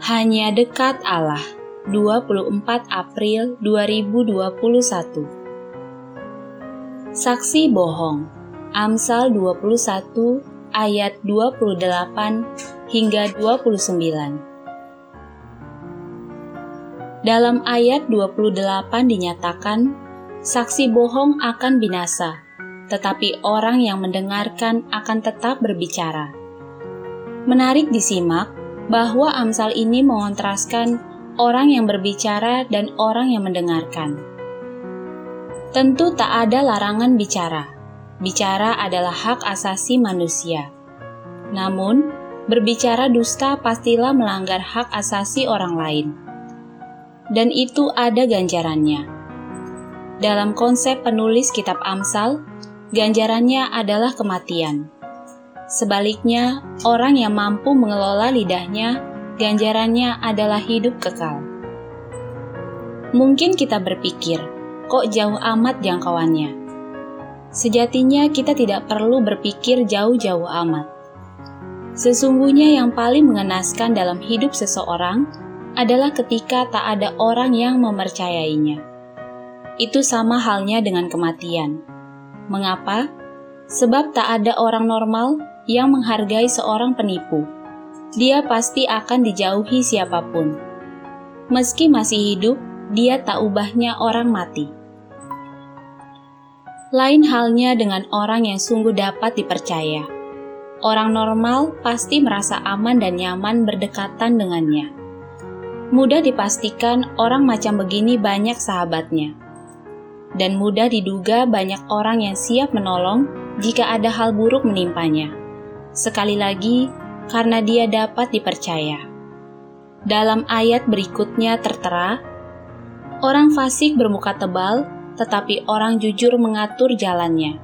Hanya dekat Allah. 24 April 2021. Saksi bohong. Amsal 21 ayat 28 hingga 29. Dalam ayat 28 dinyatakan, saksi bohong akan binasa, tetapi orang yang mendengarkan akan tetap berbicara. Menarik disimak bahwa Amsal ini mengontraskan orang yang berbicara dan orang yang mendengarkan. Tentu tak ada larangan bicara. Bicara adalah hak asasi manusia. Namun, berbicara dusta pastilah melanggar hak asasi orang lain. Dan itu ada ganjarannya. Dalam konsep penulis kitab Amsal, ganjarannya adalah kematian. Sebaliknya, orang yang mampu mengelola lidahnya ganjarannya adalah hidup kekal. Mungkin kita berpikir, kok jauh amat jangkauannya? Sejatinya kita tidak perlu berpikir jauh-jauh amat. Sesungguhnya yang paling mengenaskan dalam hidup seseorang adalah ketika tak ada orang yang mempercayainya. Itu sama halnya dengan kematian. Mengapa? Sebab tak ada orang normal yang menghargai seorang penipu dia pasti akan dijauhi siapa pun. Meski masih hidup, dia tak ubahnya orang mati. Lain halnya dengan orang yang sungguh dapat dipercaya. Orang normal pasti merasa aman dan nyaman berdekatan dengannya. Mudah dipastikan orang macam begini banyak sahabatnya. Dan mudah diduga banyak orang yang siap menolong jika ada hal buruk menimpanya. Sekali lagi, karena dia dapat dipercaya. Dalam ayat berikutnya tertera, orang fasik bermuka tebal, tetapi orang jujur mengatur jalannya.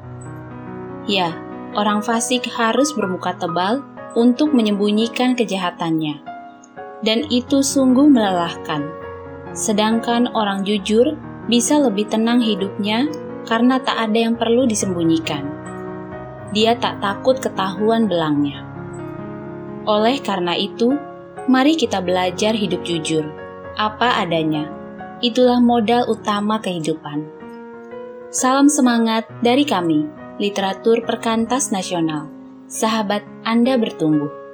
Ya, orang fasik harus bermuka tebal untuk menyembunyikan kejahatannya, dan itu sungguh melelahkan. Sedangkan orang jujur bisa lebih tenang hidupnya karena tak ada yang perlu disembunyikan. Dia tak takut ketahuan belangnya. Oleh karena itu, mari kita belajar hidup jujur, apa adanya. Itulah modal utama kehidupan. Salam semangat dari kami, Literatur Perkantas Nasional. Sahabat Anda bertumbuh.